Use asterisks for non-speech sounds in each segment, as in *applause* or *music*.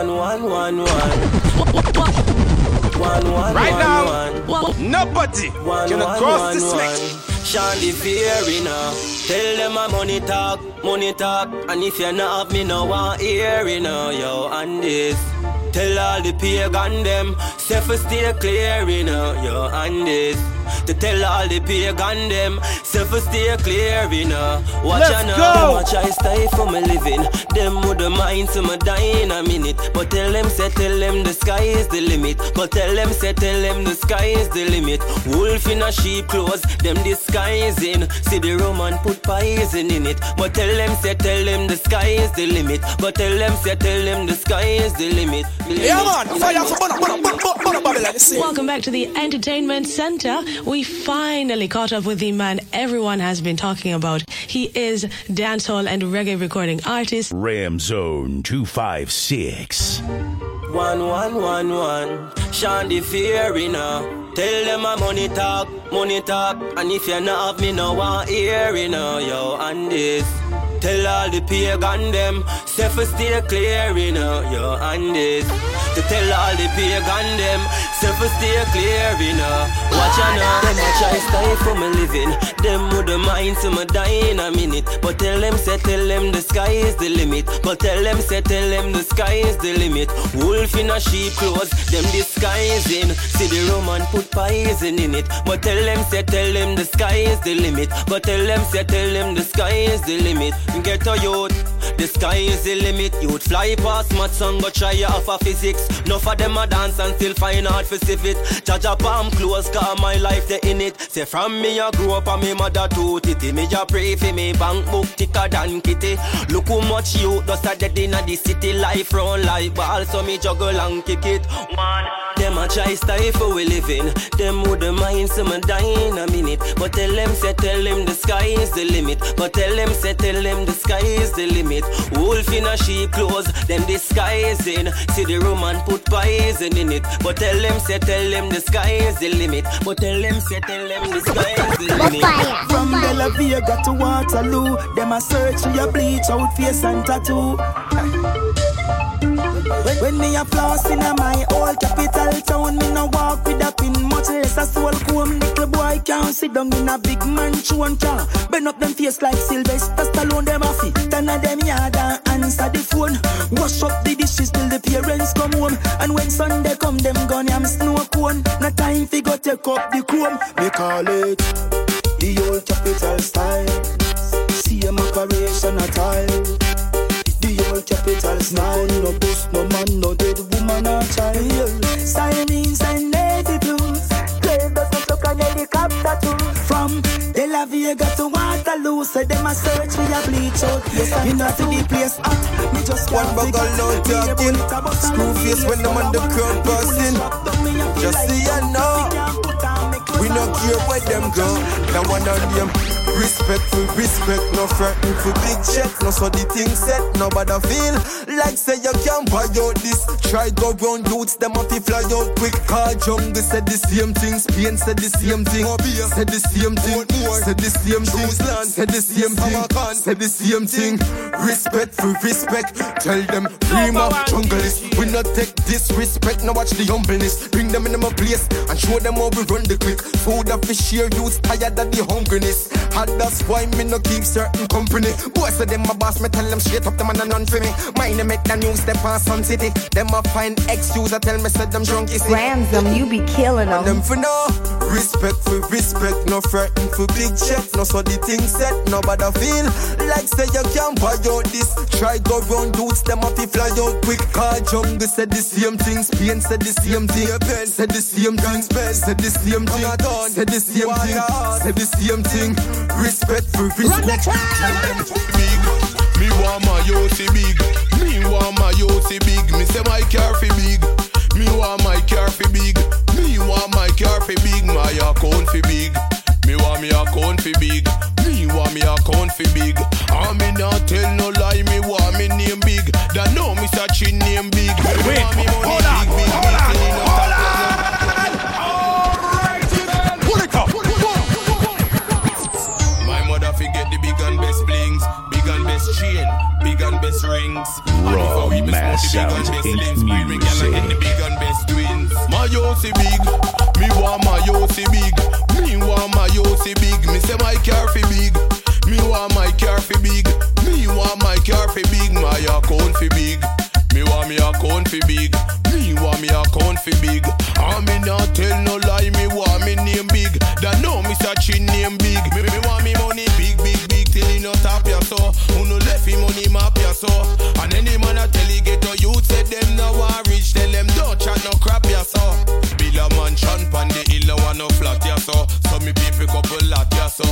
One, one, one, one. One, one, Right one, now, one. nobody One, can one, cross one, this next. Shandy Fury now. Tell them my money talk, money talk. And if you're not have me, no one hear know, yo, and this. Tell all the pagan them, for stay clear, you know, yo, and this. To tell all the pagan them, for stay clear, you know. Watch Let's now, go. watch I stay for my living. Them would the mind to die in a minute. But tell them, say, tell them the sky is the limit. But tell them, say, tell them the sky is the limit. Wolf in a sheep clothes, them disguising. See the Roman put poison in it. But tell them, say, tell them the sky is the limit. But tell them, say, tell them the sky is the limit. The Yeah, man. Fire for Babylon. Welcome back to the Entertainment Center. We finally caught up with the man everyone has been talking about. He is dancehall and reggae recording artist. Ram Zone 256. One, one, one, one. Shandy Fury now. Tell them my money talk, money talk. And if you not have me, no one hear you know, yo, and this. Tell all the pagan them, for stay clear, uh, you know, yo, and this. To tell all the pagan them, for stay clear, you uh, know. Watch out now, them a try stay for me living. Them would the mind to me die in a minute. But tell them, say, tell them the sky is the limit. But tell them, say, tell them the sky is the limit. Wolf in a sheep clothes, them disguising. See the Roman put poison in it. But tell them, say, tell them the sky is the limit. But tell them, say, tell them the sky is the limit. Get a youth, the sky is the limit. you'd fly past maths and go try off of physics. Enough of them a dance and still find hard for civet. Judge a palm close, cause my life they in it. Say from me I grew up and me mother too titty. Me a pray for me bank book thicker than kitty. Look how much youth just a dead in the city. Life run like ball, so me juggle and kick it. One. Them a try style for we living. Them would the mind some a die in a minute. But tell them, say, tell them the sky is the limit. But tell them, say, tell them the sky is the limit. Wolf in a sheep clothes, them disguising. See the Roman put poison in it. But tell them, say, tell them the sky is the limit. But tell them, say, tell them the sky is the limit. From De La Vega to Waterloo, them a search for your bleach out face and tattoo. When, me a floss in a my old capital town, me no walk with a pin, much less a soul comb. Little boy can't sit down in a big mansion car. Bend up them face like Sylvester Stallone, them a fit. Ten of them yard and answer the phone. Wash up the dishes till the parents come home. And when Sunday come, them gun yam snow cone. No time fi go take up the chrome. Me call it the old capital style. Same operation at all. The old capital style. No boost, no man, no dead woman or child. Sirens and navy blues. Play the took an helicopter too. From De La Vega to Waterloo, say them a search for your bleach out. Yes, you know to the place hot. Ah, me just One bugle out talking. a Screw face when I'm on the crowd busting. Just see ya know. We no care where them go. Now one on them. Respect for respect, no frontin' for big check. No so the thing set, nobody feel like say you can't buy out this. Try go round youths, them up fly out quick. Car jungle said the same thing, Spain said the same thing, said the same thing, said the same thing, said the same thing, said the same thing. Respect for respect, tell them prima jungle is. We not take disrespect, now watch the humbleness. Bring them in my place and show them how we run the click. Food of fish here, youths tired of the hungriness. And that's why me no keep certain company. Boys say them my boss, me tell them straight up, them and none for me. Mine they make the news, step pass on city. Them a find excuse, I tell me say them drunk is it. Ransom, you be killing And them. them for no respect for respect, no fretting for big check, no so the thing set, nobody feel like say you can't buy out this. Try go round dudes, them up fly out quick. Car jungle said the same thing, Spain said the same thing, said this the same thing, said this the same thing, said this the same thing, said the same thing. Respect for respect. big. Me want my Yossi big. Me want my Yossi big. Me say my car fi big. Me want my car fi big. Me want my car fi big. My account fi big. Me want me account fi big. Me want me account fi big. I me not tell no lie. Me want me name big. That know me such a name big. Me Wait, want me money hold on, big, big, hold big, on, big, hold big, twins. Raw mass sounds Inc. music. My Yossi big, me want my Yossi big. Me want my Yossi big. Me say my car fi big. Me want my car fi big. Me want my car fi big. My account fi big. Me want me account fi big. Me want me account fi big. I me not tell no lie. Me want me name big. That know me such a name big. Me, me want me money big, big, big till he not tap ya so. Who no left him money map ya so. And any man a tell he get to you say them no want rich. Tell them don't chat no crap ya so. Build a mansion pan the hill one no flat ya so. So me people couple lot ya so.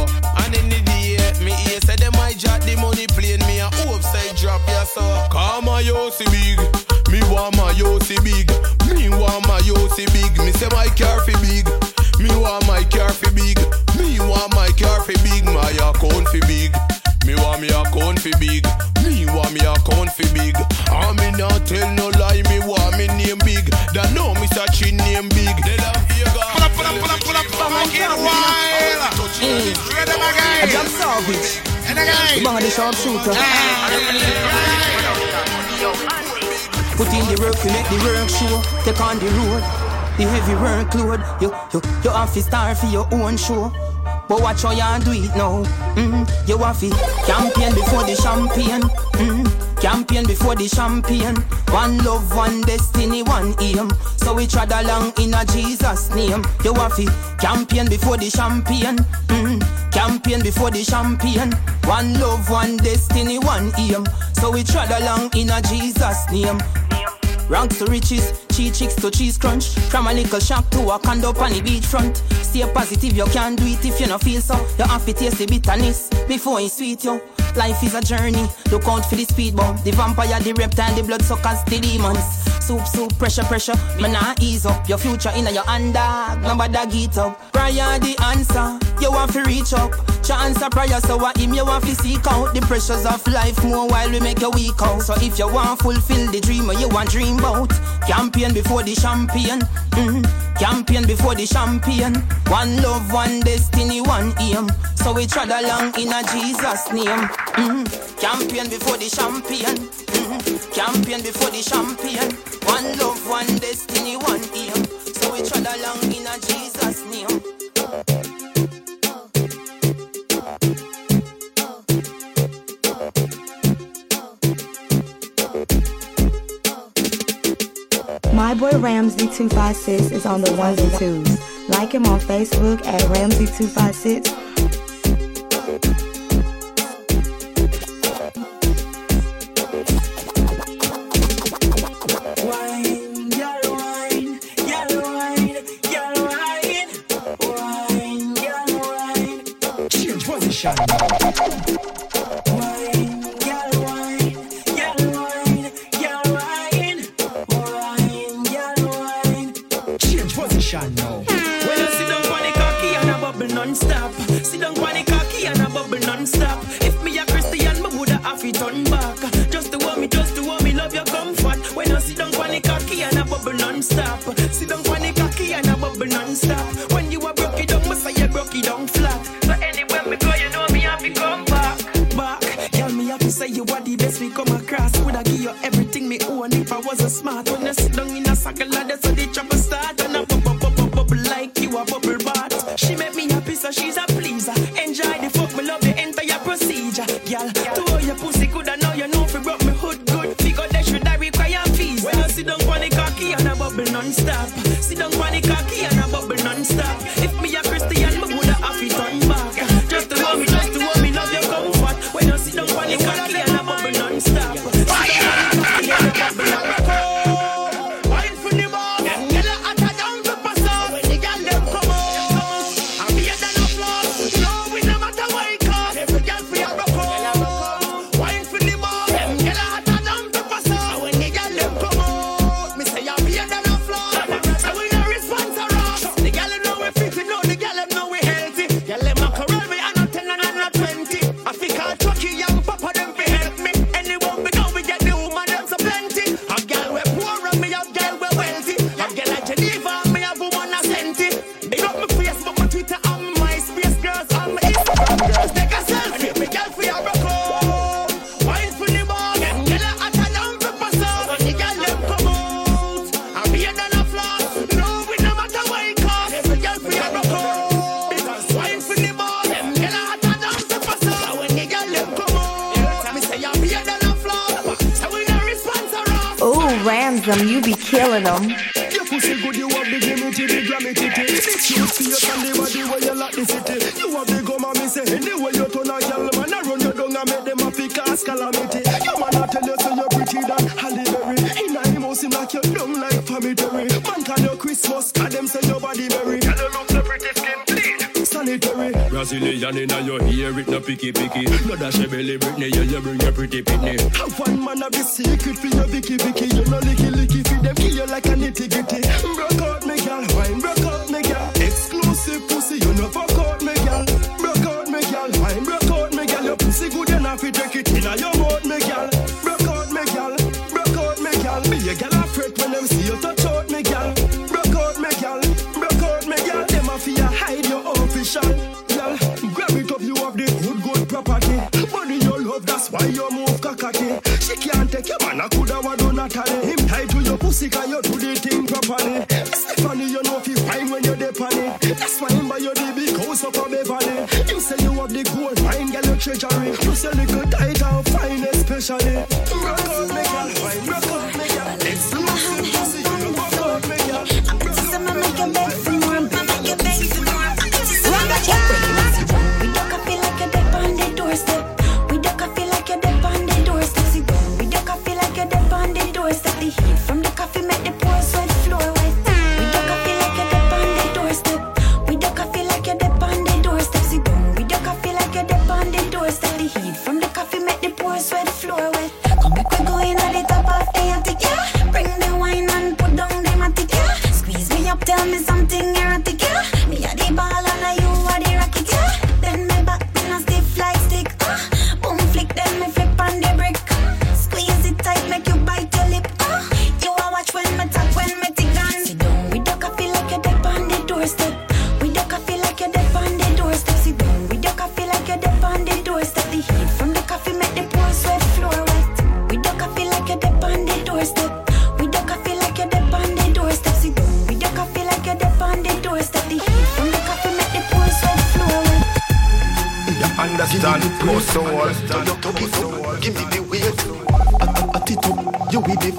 And in the day me hear say them I jot the money plane me a say drop ya so. Come my Yossi big. Me want my Yossi big. Me want my Yossi big. Me say my car fi big. Fi big. Me want me account fi big. I me not tell no lie. Me want me name big. That know me such a name big. They love you go. Pull up, pull up, pull up, pull up, fucking wild. Ready, my guy. I jump savage. And again. Body sharpshooter. Put in the work to make the work show. Take on the road. The heavy workload. You, you, you have to start for your own show. But watch how you do it now. Mm, you to campaign before the champion. Mm, campaign before the champion. One love, one destiny, one aim. So we trod along in a Jesus name. You to campaign before the champion. Mm, campaign before the champion. One love, one destiny, one aim. So we trod along in a Jesus name. Ranks to riches, cheese chicks to cheese crunch. From a little shack to a condo on the beachfront. Stay positive, you can't do it if you not feel so. You have to taste the bitterness before it's sweet, yo. Life is a journey, look out for the speed bump. The vampire, the reptile, the bloodsuckers, the demons. Soup, soup, pressure, pressure. Man, nah ease up. Your future in your hand, dog. Nobody get up. Prayer, the answer. You want to reach up. Chance a prayer, so what him you want to seek out the pressures of life more while we make you weak out. So if you want fulfill the dream you want dream about, campaign before the champion. Mm. Campaign before the champion. One love, one destiny, one aim. So we trod along in a Jesus name. Mm. Campaign before the champion. Mm. Campaign before the champion. One love, one destiny, one aim. So we trod along in a Jesus name. My boy Ramsey256 is on the ones and twos. Like him on Facebook at Ramsey256. To want them. Your pussy good, you have the glimity, the glamity. This you see and the body where you like the city. You have the gum me say anyway you turn a girl, man I run you down and make them fi cause calamity. Brazilian in your ear, it no picky picky. No dash your belly, Britney, yeah, you bring your pretty pitney. Have one man of the secret for your Vicky Vicky. You know licky licky for them kill you like a nitty gritty. Broke out me gal, wine broke out me gal. Exclusive pussy, you know fuck out me gal. Broke out me gal, wine broke out me gal. Your pussy good enough to take it inna your mouth me gal. On it. That's why him buy you the big house up a Beverly. You say you have the gold mine, girl, your treasury. You say little and fine, especially.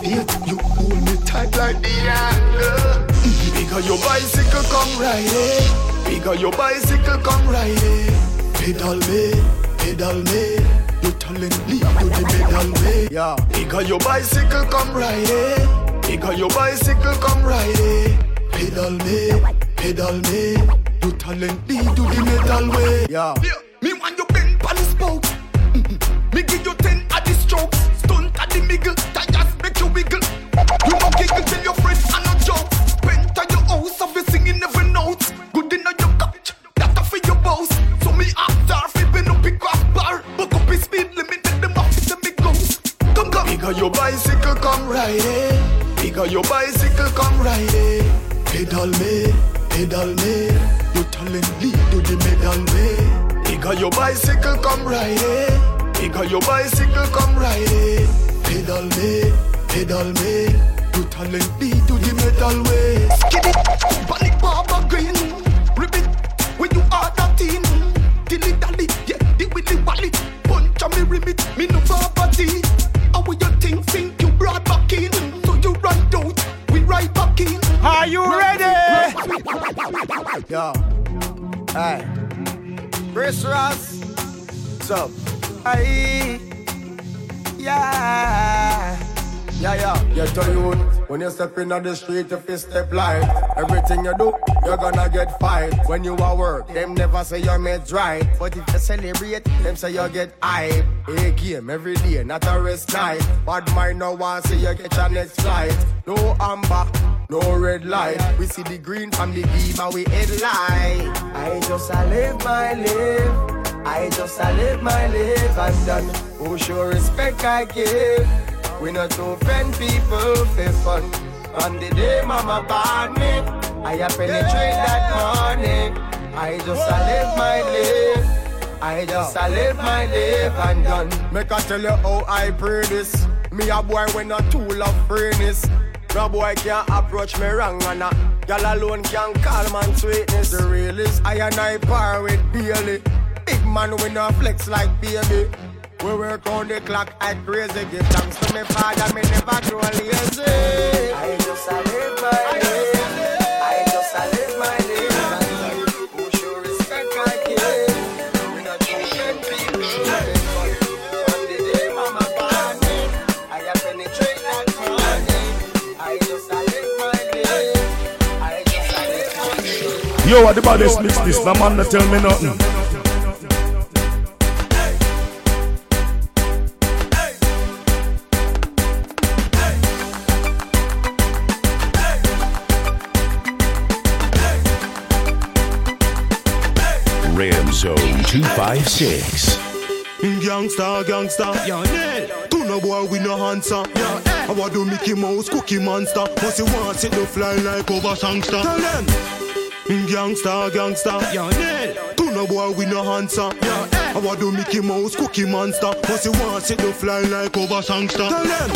You faith. You hold me tight like the hand. Bigger your bicycle, come ride it. Bigger your bicycle, come ride it. Pedal me, pedal me. Your talent lead to the medal way. Yeah. Bigger your bicycle, come ride it. Bigger your bicycle, come ride it. Pedal me, pedal me. Your talent lead to the medal way. Yeah. Me want you bend the spoke. *laughs* Me give you ten at the strokes. Stunt at the middle. Your bicycle, come ride it. Pedal me, pedal me. Your talent lead to the medal way. Bigger your bicycle, come ride it. Bigger your bicycle, come ride it. Pedal me, pedal me. Your talent lead to the medal way. Yo, hey, Chris Ross, what's up? Aye. Yeah. Yeah, yeah, tell you when you step in on the street, if you step light, everything you do, you're gonna get fight. When you are work, them never say your mates right, but if you celebrate, them say you get hype. A game every day, not a rest night. Bad mind no one say you get your next flight. No amber, no red light. We see the green from the beam and we headlight. I just I live my life. I just I live my live and done. Who show respect I give. We not offend people for fun. On the day mama born me, I a penetrate that money. I just a live my life. I just a live my live and done. Make I tell you how I pray this. Me a boy when a tool of brainess. No boy can't approach me wrong and a gal alone can't call man sweetness. The real is I and I par with Bailey. Big man when a flex like baby. We work on the clock at crazy. Give thanks to me father, me never grow lazy. I just a live my Yo, what the baddest mix this? No man not tell me nothing. Ram Zone 256. Gangsta, gangsta, yo, Nell. To no boy we no answer. Yo, eh. I want to Mickey Mouse, Cookie Monster. Must you want it to fly like over sangster. Tell them. Gangsta, gangsta, yo, Nell. To no boy we no answer. Yo, eh. I want do Mickey Mouse, Cookie Monster. Must you want it to fly like over sangster. Tell them.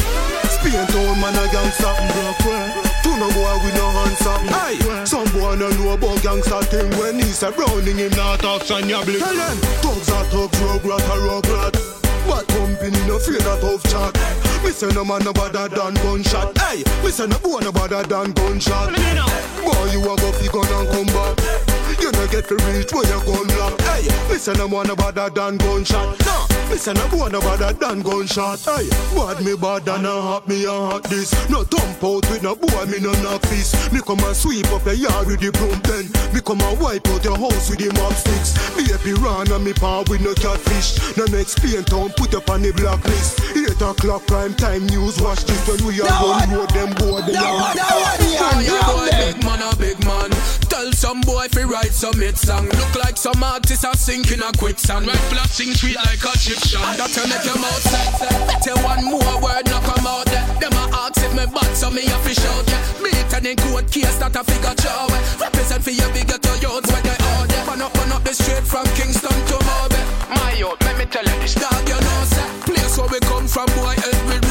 Spain town man a gangsta. Brooklyn. No boy we no answer. Aye. Some boy no know about gangsta thing when he's surrounding him not talk and ya blick. Tell them. Thugs are thugs, rogue rat a rogue rat. Bad company no fear that tough chat. Me say no man no better than gunshot. Hey, me say no boy no better than gunshot. Boy you a go fi gun and come back. You no get to reach where you gun lock. Hey, me say no man no better than gunshot. No, me say no boy no better than gunshot. Hey, bad me bad and a hot me a hot this. No thump out with no boy me no knock fist. Me come and sweep up your yard with the broom then. Me come and wipe out your house with the mop sticks. Baby run and me paw with no catfish. No next paint town put up on the blacklist. Eight o'clock prime time news. Watch this when we are going road them boy them a Man, boy fi write some hit song. Look like some artists are sinking a quicksand. Red blood sing sweet like a chip shot. That you make your mouth set. Better one more word, knock 'em out there. Them a ask if me bad, so me a fish out yeah. Me turn in court case that a figure chow. Represent for your bigger to youths when they out there. Run up, run up the street from Kingston to Mobe. My youth, let me tell you this. Dog, you know, sir. Place where we come from, boy, roll we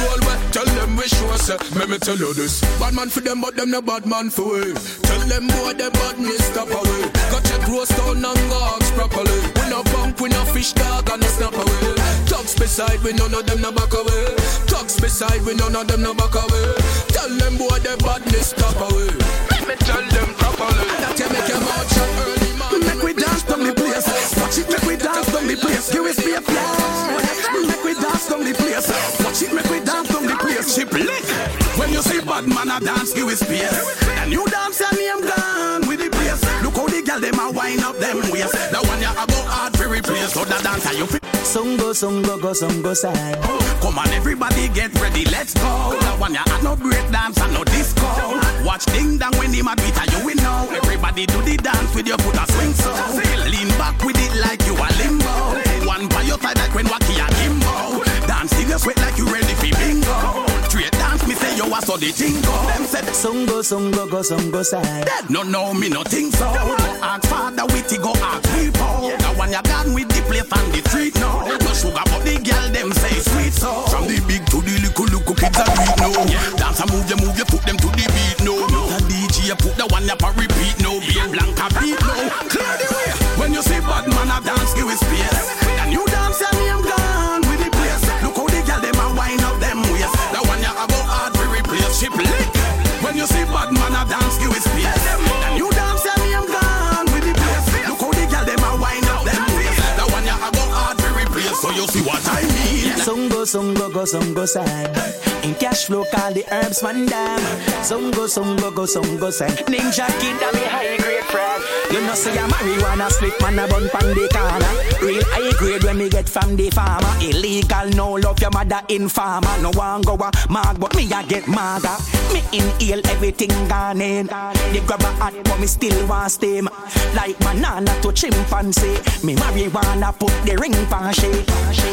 Tell them we sure, sir. Let me tell you this. Bad man for them, but them no bad man for we. Tell them boy, them badness stop away. Got your gross down and gogs properly. We no bump, we no fish dog and no snap away. Tugs beside, we none of them no back away. Tugs beside, we none of them no back away. Tell them boy, them badness stop away. Let me tell them properly. That you make your mouth shut early, man. Make we dance from the place. Watch it, make we dance from the place. Give us be a Make we dance from the place. From the lick. When you see bad man a dance, give us space. The new dance and name gone with the place. Look how the girl them a wind up them waist. The one ya a go hard for replace. So the dancer you fit. Song go, song go, go, song go side. Come on, everybody get ready, let's go. The one ya had no break dance and no disco. Watch ding dong when him a beat and you will know. Everybody do the dance with your foot a swing so. Lean back with it like you a limbo. One by your side like when Wacky a Kimbo. Dance you sweat like you so the tingo. Them said song go, song go, go, song go side. No, no, me no think so. No ask father witty go ask people. The one ya gone with the place and the street now. No sugar but the girl them say sweet so. From the big to the little little kids a do it now. Dance and move you move you put them to the beat now. The DJ you put the one ya for repeat Some go, go, some go side. In cash flow, call the herbs man damn. Some go, some go, go, some go side. Ninja kid, me high grade friend. You know say a marijuana split man a bun pan the corner. Real high grade when me get from the farmer. Illegal, no love your mother informer. No one go a mag, but me a get maga. Me inhale everything gone in. They grab a hat, but me still want steam. Like banana to chimpanzee. Me marijuana put the ring pan shake.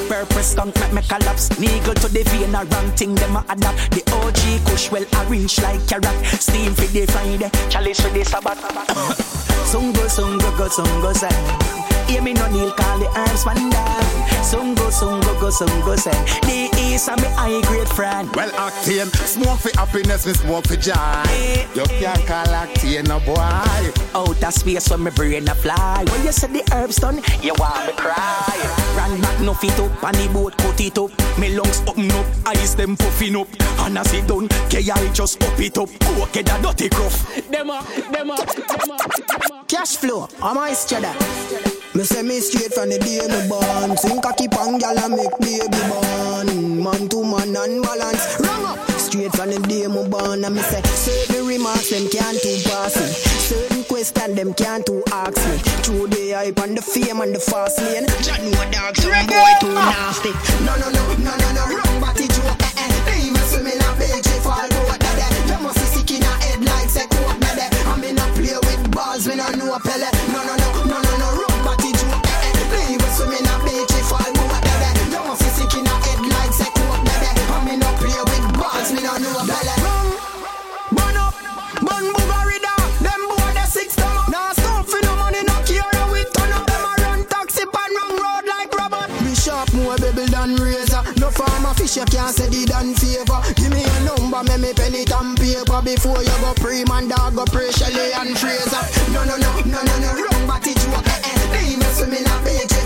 Purpose skunk make me collapse. Needle to the vein a wrong thing them a adapt. The OG kush well arrange like carrot. Steam for the Friday, chalice for the Sabbath. *laughs* Some go, some go, go, some go side. Hear me no kneel, call the herbs man dog. Sungo, some go, go, some go send. The east are me high grade friend. Well, Octane, smoke for happiness, me smoke for joy. You can't call Octane no boy. Outer space when me brain a fly. When you say the herbs done, you want me cry. Run back no fit up, and the boat cut it up. Me lungs open up, eyes them puffing up. And as it done, KI just up it up. Okay, that dirty gruff. Them a, them a, them. Cash flow, I'm a cheddar. Me say me straight from the day me born. I keep on gyal and make baby born. Man to man unbalance. Wrong up. Straight from the day me born. And me say certain remarks them can't too pass me. Certain question them can't too ask me. Through the hype and the fame and the fast lane. Jah know dog some boy too nasty. No no no no no no wrong body joke. Eh eh. Even swimming a if I go da da. You must be sick in a head like say coke da da. I me not play with balls when I know a. No no no no no no know a. Burn up, burn. Them six. Nah no money, no we turn up. Them a run taxi pan road like more than razor. No farmer fish you can't say the done favor. Give me a number, me me pen it on paper before you go pre man dog go pre Shelly-Ann Fraser. No no no no no no wrong body joke. Eh eh. Even swimming a beach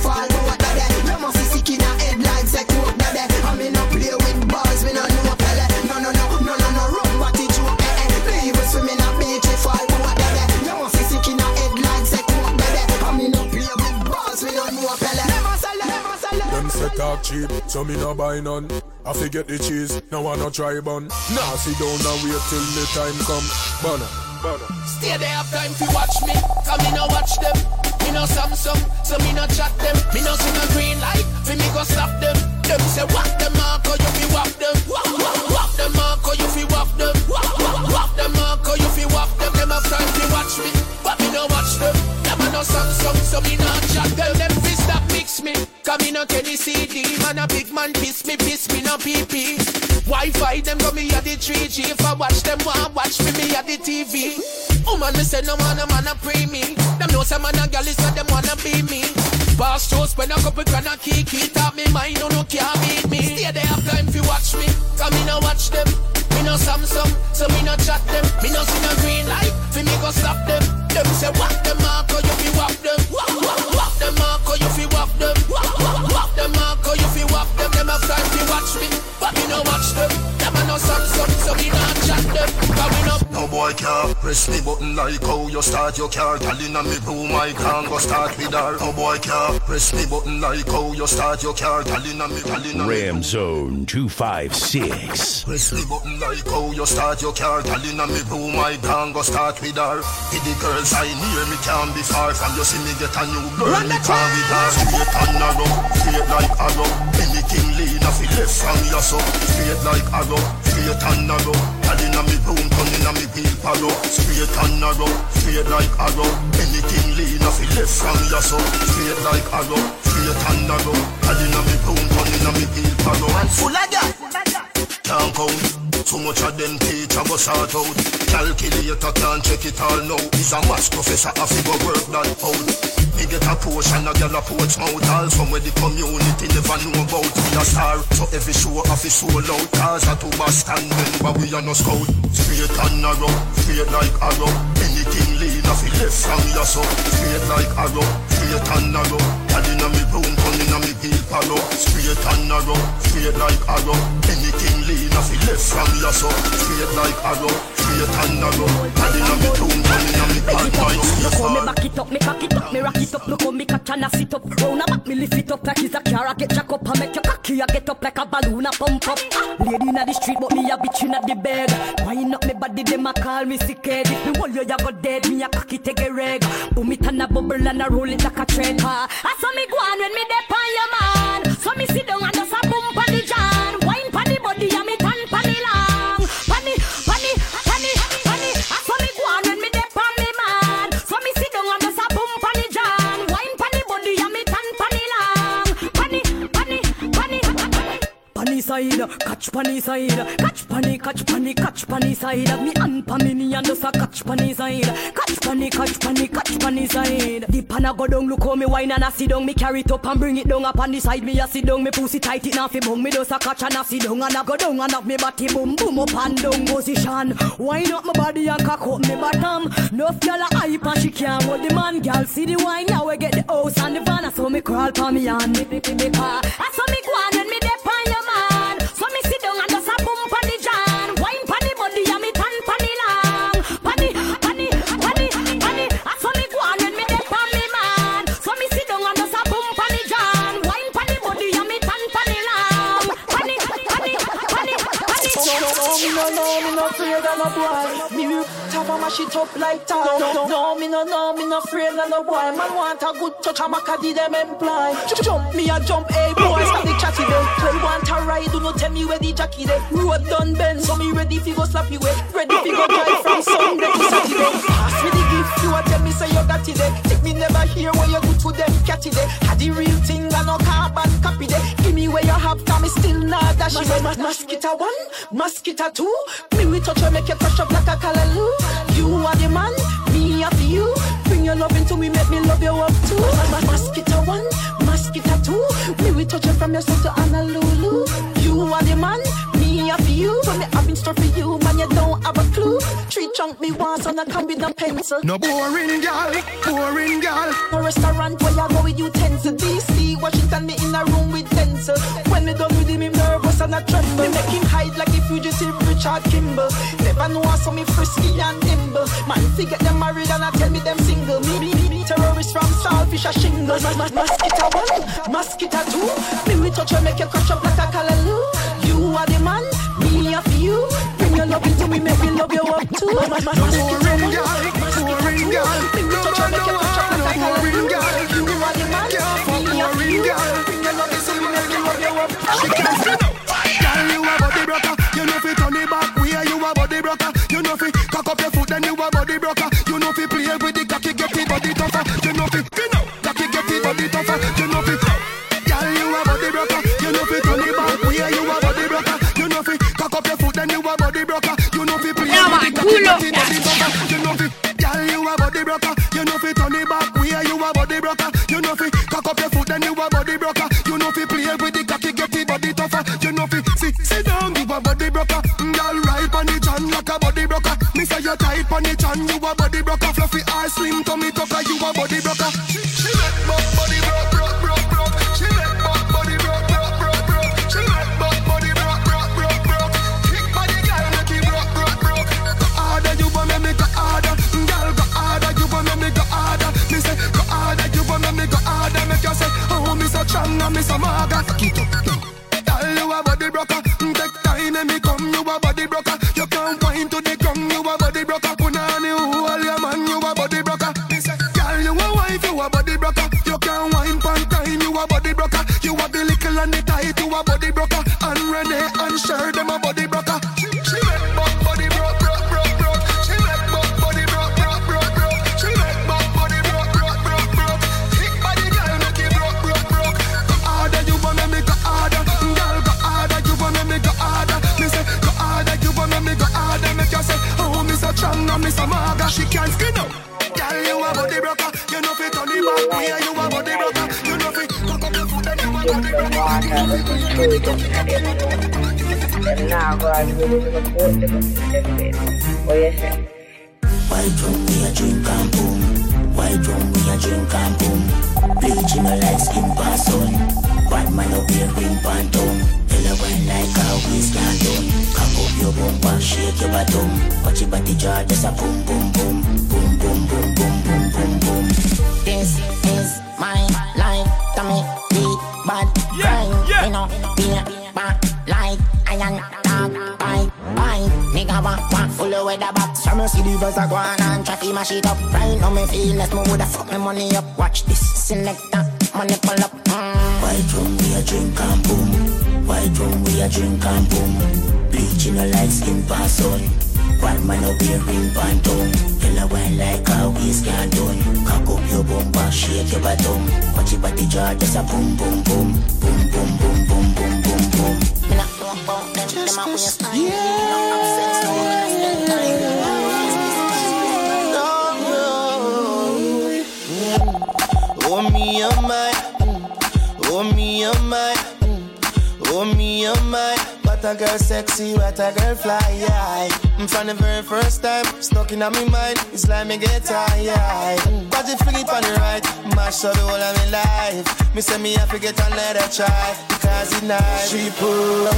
cheap, so me no buy none. I forget the cheese, now I no try bun. Now sit down and wait till the time come. Banner, banner. Stay there have time to watch me, come me no watch them. Me no Samsung, so me no chat them. Me no see no green light, fi me go stop them. Them say walk them or you fi walk them. Walk, walk, walk them you fi walk them. Walk, walk, walk them you fi walk them. Them have time to watch me, but me no watch them. Them a no Samsung, so me no chat them. Them me, come me no Kenny CD. Man a big man piss me, piss me no PP. Wi-Fi them go me at the 3G. If I watch them, want watch me, me at the TV. Woman, me say no man, a man a pre me. Them know some man a gal is them wanna be me. Boss show spend a couple grand a kiki. Top me mind, no no can't beat me. Stay there have time fi watch me. Come me no watch them. Me no Samsung, so me no chat them. Me no see no green light, fi me go stop them. Them say walk no No can't press me button like how you start your car. Girl inna me room, I can't go start with her. No boy can't press me button like how you start your car. Girl inna me, girl inna me. Ram Zone 256. Press me button like how you start your car. Girl inna me room, I can't go start with her. With the girls I near me can't be far from you. See me get a new girl, me can't with her. Straight and narrow, straight like arrow. Anything lean off it left from your so. Straight like arrow, straight and narrow. Girl inna me room, turn inna me palo. Straight and narrow, straight like arrow. Anything lean off left from your so. Straight like arrow, straight and narrow. Girl inna me room, turn inna me peel palo. Full of gal. Can't count. Too much of them teacher go sort out. Calculator can't check it all now. He's a maths professor, I figure work that out. Me get a portion, a gal a porch mouth. All somewhere the community never know about. We a star, so every show off is sold out. Cause a two Boston member, we are no scout. Straight and narrow, straight like arrow. Anything lean off it left from your soul. Straight like arrow, straight and narrow. Gal inna me room, inna me. Straight and narrow, straight like arrow. Anything lean off it left from your so. Straight like arrow, straight and narrow. Inna me room, turn inna me peel palo. Look how me back it up, me cock it up, me rock it up. Look how me catch and I sit up. Round me lift it up like it's a car. I get jack up, I make your cocky, I get up like a balloon, I pump up. Lady inna the street, but me a bitch inna the bed. Wind up me body, them a call me sick head. If me hold you, you go dead. Me a cocky take a reg. Boom it and a bubble and a roll it like a train. I saw me go on when me dep side. catch panny side, catch panny, catch panny, catch panny side. Me and Pamini and just a catch panny side, catch panny, catch panny, catch panny side. The pan a go down, look how me wine and I sit down. Me carry it up and bring it down up on the side. Me a sit down, me pussy tight it fi bung. Me just a catch and I sit down and I go down and have me body boom boom up and down position. Wine up my body and cock up me bottom. Nuff gyal a hype and she can't hold the man. Gyal see the wine now we get the house and the van. So me crawl pa me hand. Me, me, me, me, pa. I saw me go when me no, me no afraid of no boy. Me will tap and mash it up like tar. No, no, no, me no, no, me no afraid of no boy. Man want a good touch, a maca di them employ. Jump me a jump, hey boy, stop the chatty day. Play want a ride, do not tell me where the jockey day. Road done bend, so me ready fi go slap you way. Ready fi go drive from Sunday to Saturday. Pass me the gift, you a tell me say you got it day. Take me never hear what you do to them catty day. Had the real thing, and no carbon copy day. Give me where you have, come me still not dash it. Mas- Mosquito one, mosquito two. Me we touch you, make you crush up like a callaloo. You are the man, me after you. Bring your love into me, make me love you up too. Mas- mas- Mosquito one, mosquito two. Me we touch you from your soul to Honolulu. You are the man, me after you. When me having stuff for you, man, you don't have a clue. Three chunk me once and I come with a pencil. No boring gal, boring gal. No restaurant where you go with utensil. DC, Washington, me in a room with pencil. When me done with him, him nervous and I tremble. Me make him hide like a fugitive Richard Kimball. Never know how so me frisky and nimble. Man, fi get them married and I tell me them single. Me, me, me, me terrorist from Saltfish or shingles. Mas, mas, mosquito one, mosquito two. Me we touch you, make you crush up like a callaloo. You are the man, me. Love into me, make me love you up too. Mas, mas, mosquito one, boring gal. me we touch you, make you crush up like a callaloo. You are the man, after you. Bring your love make me love you up too. Girl, you a body broker. You know fi turn it back. Body broker. Why drum me a drink and boom? Why drum me a drink and boom? Bleaching a light skin pass on. Bad man up here ring pan tongue. Hella wine like a whisk and done. Cock up your bumper, shake your bottom. Watch your body jar, just a boom boom boom. Boom boom boom boom boom boom boom. This is weather box. From you see the verse I go on and try to mash it up. Right now me feel less more woulda fuck me money up. Watch this selector money pull up. Mm. Why drum me a drink and boom? Why drum we a drink and boom? Bleaching a light skin pass on. One man up here ring tongue. Hella wine like a whisk and done. Cock up your bumper, shake your bottom. Watch your body jar, just a boom boom boom. Boom boom boom boom boom boom boom. Me not walk out them, them a waste time. No Mm. me, oh my, oh me, oh my. What a girl sexy, what a girl fly, yeah. Mm, from the very first time, stuck in my mind, it's like me get tired. But you fling it on the right, mash up the whole of my life. Me say me have to get another try, because it's nice. She pull on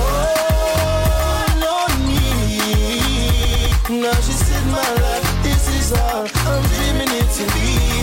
oh, me. Now she said my life, this is all I'm dreaming it to be.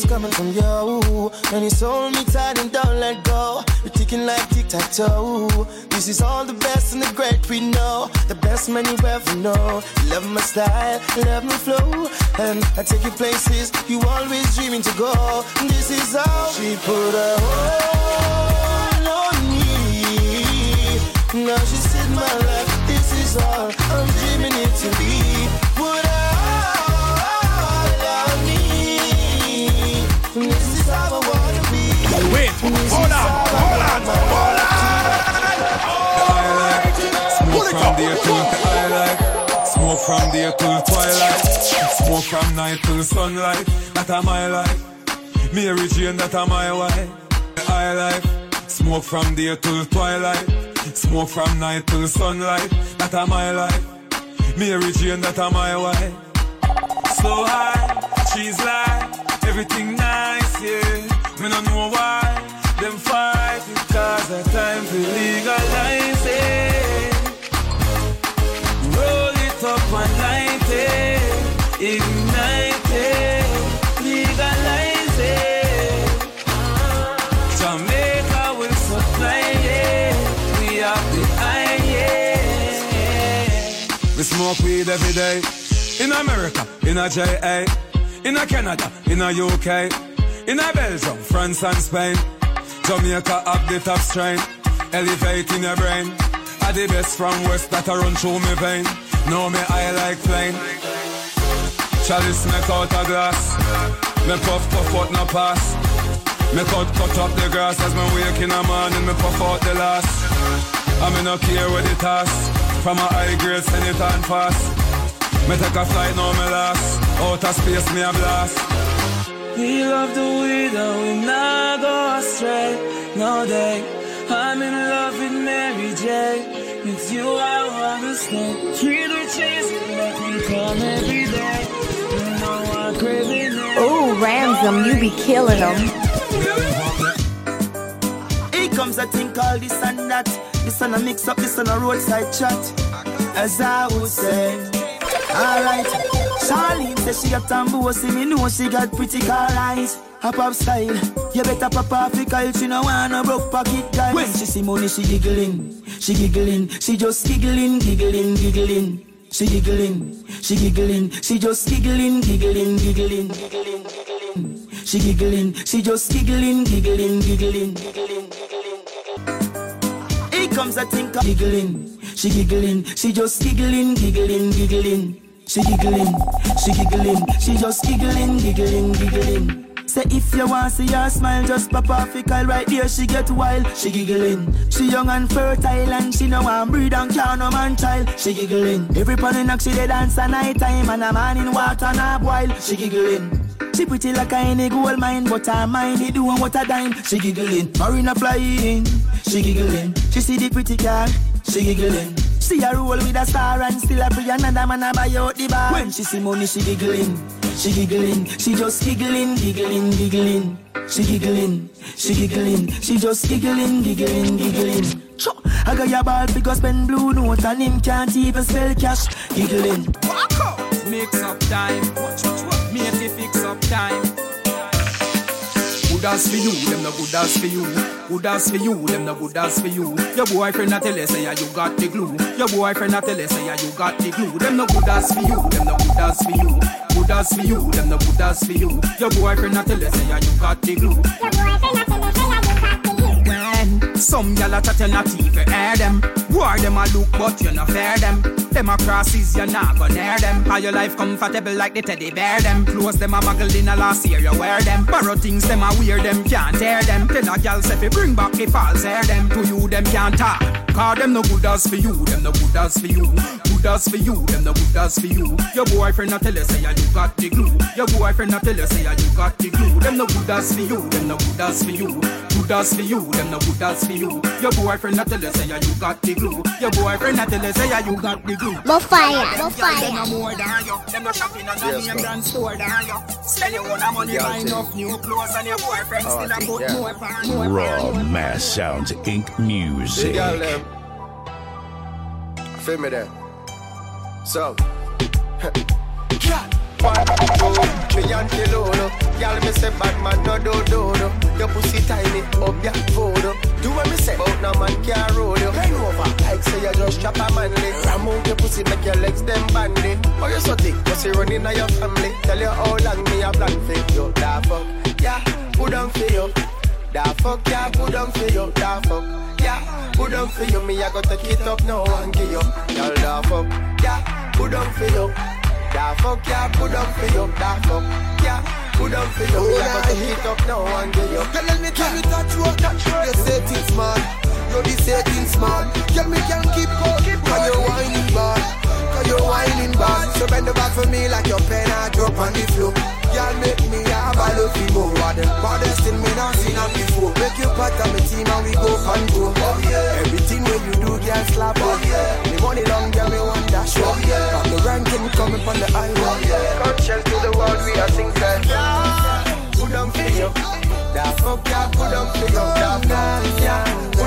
Hear coming from you, and it's hold me tight and don't let go. You're ticking like tic tac toe. This is all the best and the great we know, the best man you ever know. Love my style, love my flow, and I take you places you always dreaming to go. This is how she put a hold on me. Now she said my life, this is all I'm dreaming it to be. Hold on, hold on, hold on. Smoke from day till the highlight. Smoke from day till twilight. Smoke from night till sunlight. That a my life. Mary Jane, that a my wife. High life. Smoke from day till twilight. Smoke from night till sunlight. That a my life. Mary Jane, that a my wife. So high, she's like everything nice, smoke weed every day. In America, in a JA, in a Canada, in a UK, in a Belgium, France and Spain. Jamaica up the top strain, elevating your brain. Are the best from West that I run through me vein. Know me I like plain. Chalice make out a glass. Me puff puff out no pass. Me cut cut up the grass as me wake in the morning. Me puff out the last. I me no care where the task. From a high grade send it on fast. Me take a flight now me last. Outer space me a blast. We love the weed and we not go astray. No day. I'm in love with Mary J. With you I wanna stay. Treat her chase, let me come every day. You know I'm craving it. Ooh, Ramsum, you be killing them. Here comes a thing called this and that. This and a mix up, this and a roadside chat. As I would say. Alright. Charlene says she got tambour, see me know she got pretty car eyes. Hop up style. You better pop off because she no want no broke pocket guy. When she see money, she giggling. She giggling. She just giggling, giggling, giggling. She giggling. She giggling. She just giggling, giggling, giggling, giggling, giggling. She giggling. She just giggling, giggling, giggling, giggling, giggling. Here comes a thing called giggling. She giggling. She just giggling, giggling, giggling. She giggling. She giggling. She just giggling, giggling, giggling. Say if you want see her smile, just pop off a call right there. She get wild, she giggling. She young and fertile and she no want breed and care no man child. She giggling. Every pony knock she dey dance at night time and a man in water na boil. She giggling. She pretty like a any gold mine, but her mind it doing what a dime. She giggling. Marina flying, she giggling. She see the pretty car, she giggling. See her roll with a star and still a free another man a buy out the bar. When she see money, she giggling. She giggling, she just giggling, giggling, giggling. She giggling, she giggling, she just giggling, giggling, giggling. Cho, I got your ball because spend blue note and him can't even spell cash. Giggling. Mix up time. Make it fix up time. Good as for you, them no good as for you. Good as for you, them no good as for you. Your boyfriend a tell you say yeah, you got the glue. Your boyfriend a tell you say yeah, you got the glue. Them no good as for you, them no good as for you. Good as for you, them no good as for you. Your boyfriend a tell you say you got the glue. Your boyfriend a tell you say you got the glue. Some gyal a chat you not even hear them. War them a look but you not fair them. Them a crosses you not go near them. How your life comfortable like the teddy bear them. Clothes them a muggle in a last year you wear them. Borrow things them a wear them can't tear them. Then a gyal say fi bring back the false hair them. To you them can't talk. Cause them no good as for you, them no good as for you. Good as for you, them no good as for you. Your boyfriend not tell you say you got the glue. Your boyfriend not tell you say you got the glue. Them no good as for you, them no good as for you. Good as for you, them no good as for you. Your boyfriend not tell you say you got the glue. Your boyfriend not tell you say you got the glue. More fire, Them more fire. Them no more than you. Them no shopping and no name brand store than you. Spend your own money Gyal buying thing. enough new clothes and your boyfriend Oh, still a think, put yeah. more pan, more pan, Raw more Mass Sounds Inc. Music. girl them. Feel me there. So. *laughs* One, two, me and Kilolo. Girl, me say bad man no do up your voodoo. Do what me say, but no man can roll you. Bend over, like say you just chop a manly. Ram out your pussy, make your legs them bandy. Oh you so thick, you see running on your family. Tell you how long me a plan for you. Da fuck, yeah, put on for you. Da fuck, yeah, put on for you. Da fuck, yeah, put on for you. Me I go take it up now and give you. Girl, da fuck, yeah, put on for you. Da fuck, yeah, put on for you. Da fuck, yeah, on for you. Me I hit up now and give you. Let me tell you that you, touch you. You say things small, say things small. Girl, me can keep up, cause you whining bad, cause you're whining bad. So bend the back for me like your pen I drop on the floor. Girl, make me have a love you more. The baddest thing me not seen her before. Make you part of my team and we go and go. Oh yeah. Everything when you do, girl, slap. Oh yeah. Me money long, girl, me want that show. Oh yeah. Got the ranking coming from the highway. Oh yeah. Conscious to the world, we are sing that. Put on for you. Da fuck, yeah, put on for you. Da fuck, yeah,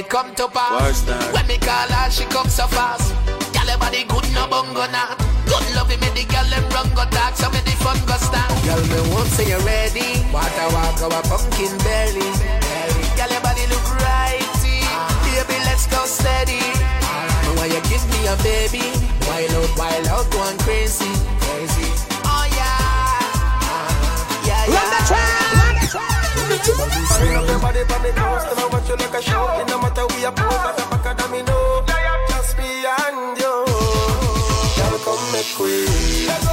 It come to pass. When me call her, she come so fast. Girl, your body good, no bongo nah. Good loving me, the girl them run go talk, so me the fun go start. Girl, me won't say you ready. Waka waka wa pumpkin belly. Girl, your body look righty. Baby, let's go steady. And when you give me a baby, wild out, wild out, going crazy. Bring up your body from the coast, and I want you like a show. No matter we are at the back the me. Just me and you. Girl, come make we.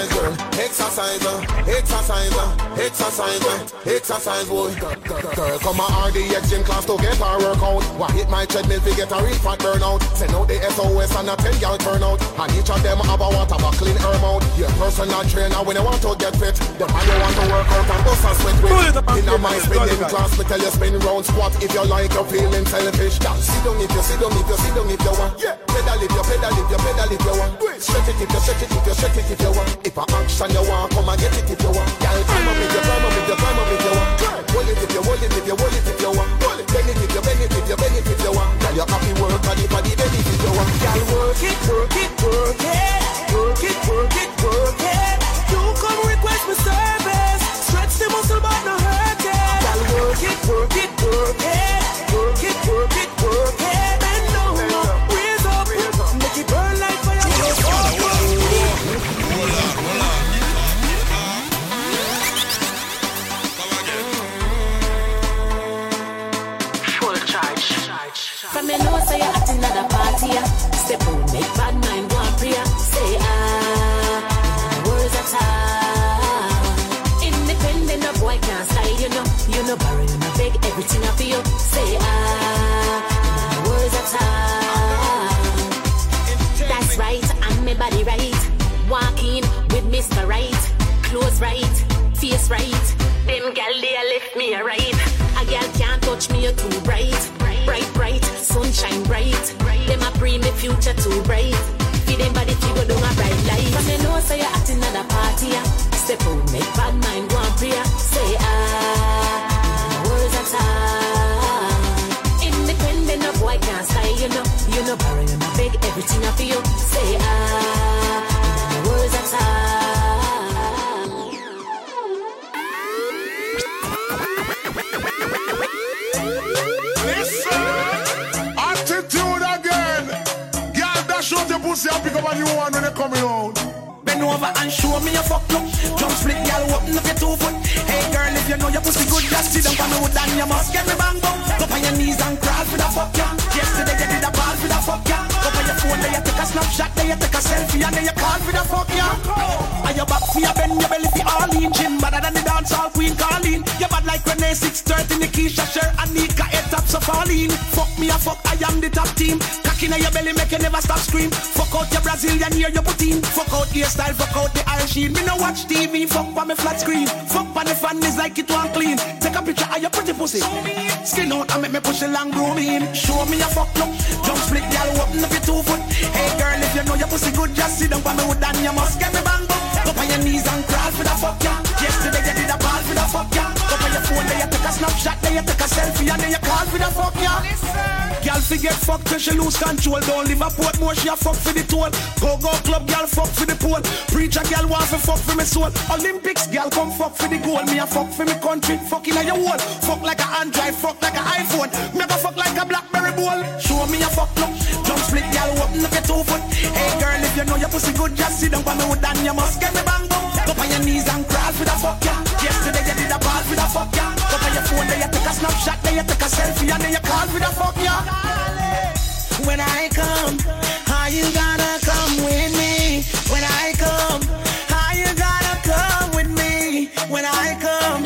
Exercise, girl, exercise, uh, exercise, uh, exercise, uh, exercise, boy. Girl, come on, RDX gym class to get her workout. Why hit my treadmill to get a real fat burnout? Send out the SOS and a 10 y'all turn out. And each of them have a water a clean her mouth. Your personal trainer when you want to get fit. The man you want to work out and bust a sweat with. In a my spinning class, me tell you spin round squat if you like you're feeling selfish. Girl, sit down if you sit down if you sit down if you want. Yeah, pedal if you pedal if you pedal if you want. Stretch it if you stretch it if you stretch it if you want. If a action you want, come and get it if you want. Girl, climb up if you climb up if you climb up if you want. Hold it if you hold it if you hold it if you want. Bend it if you bend it if you bend it if you want. Girl, you happy work and if I the belly if you want. Girl, work it, work it, work it, work it, work it, work it. You come request me service. Know your pussy good, just sit down for me wood and you must get me bang bang. Go on your knees and crawl for the fuck ya. Yesterday you did a ball for the fuck ya. Go on your phone, then you take a snapshot, then you take a selfie, and then you call for the fuck ya. And your back for your bend, your belly for all in. Gym better than the dance hall queen Colleen. You bad like Renee 630, Nikisha, Cher, and Nika, eight tops of falling. Me, I fuck, I am the top team. Cock in your belly, make you never stop scream. Fuck out your Brazilian ear, you put in. Fuck out your style, fuck out the iron shield. Me no watch TV, fuck on me flat screen. Fuck on the fan is like it one clean. Take a picture of your pretty pussy. Skin out and make me push it long groom in. Show me your fuck look. Jump split, girl, open up your two foot. Hey girl, if you know your pussy good, just sit down by me wood and you must get me bang bang. Go on your knees and crawl for the fuck ya. Yesterday you did a ball for the fuck ya. Go on your phone, then you take a snapshot, then you take a selfie, and then you call for the fuck ya. Girl forget fuck till she lose control. Don't live a port more, she a fuck for the toll. Go go club, girl fuck for the pole. Preacher girl want for fuck for me soul. Olympics, girl come fuck for the goal. Me a fuck for me country, fucking at your wall. Fuck like a Android, fuck like a iPhone. Me go fuck like a Blackberry bowl. Show me a fuck look. Jump split, girl, open up your two foot. Hey girl, if you know your pussy good, just sit down for me wood and you must get me bang bang. Go on your knees and crawl for the fuck ya. Yesterday you did a ball for the fuck ya. Go on your phone, then you take a snapshot, then you take a selfie, and then you call for the fuck ya. When I come, how you gonna come with me? When I come, how you gonna come with me? When I come,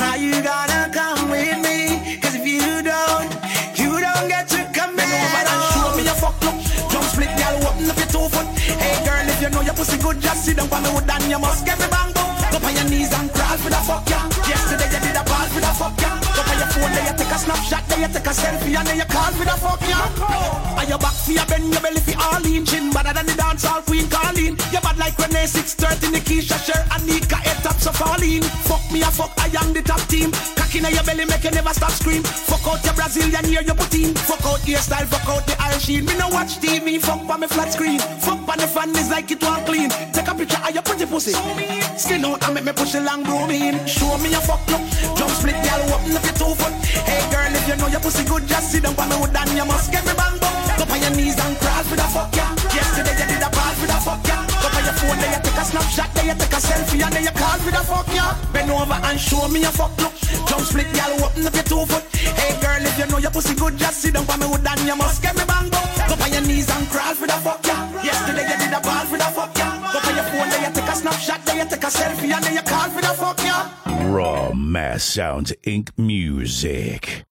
how you gonna come with me? Cause if you don't, you don't get to come in. Show me your fuck look. Jump split, girl, open up your two foot. Hey girl, if you know your pussy good, just sit down for me and you must get me bang bang. Go on your knees and crawl for the fuck ya. Yesterday snapshot, then you take a selfie, and then you call for the fuck ya. And your back for your bend, your belly for all in. Chin better than the dance hall queen Colleen. Like Renee 630, Nikisha, Cher, and Nika, eight tops of falling. Fuck me a fuck, I am the top team. Cock inna your belly, make you never stop scream. Fuck out your Brazilian ear, you put in. Fuck out hairstyle, fuck out the eye sheen. Me no watch TV, fuck on me flat screen. Fuck on the fan is like it one clean. Take a picture of your pretty pussy. Skin out and make me push a long broom in. Show me your fuck look. Jump split, girl, open up your two foot. Hey girl, if you know your pussy good, just sit down on me wood and you must get me bang bang. Go on your knees and crawl for the fuck yeah. Yesterday you phone, then you take a a selfie and then you call for the fuck yeah. Bend over and show me your fuck look. Jump split, girl, open up your two foot. Hey girl, if you know your pussy good, just sit down on me wood and you must get me bang bang. Go on your knees and crawl for the fuck. Yesterday you did a call for the fuck. Go on your phone, then you take a then you take a selfie and then you call for the fuck. Raw Mass Sounds Inc. Music.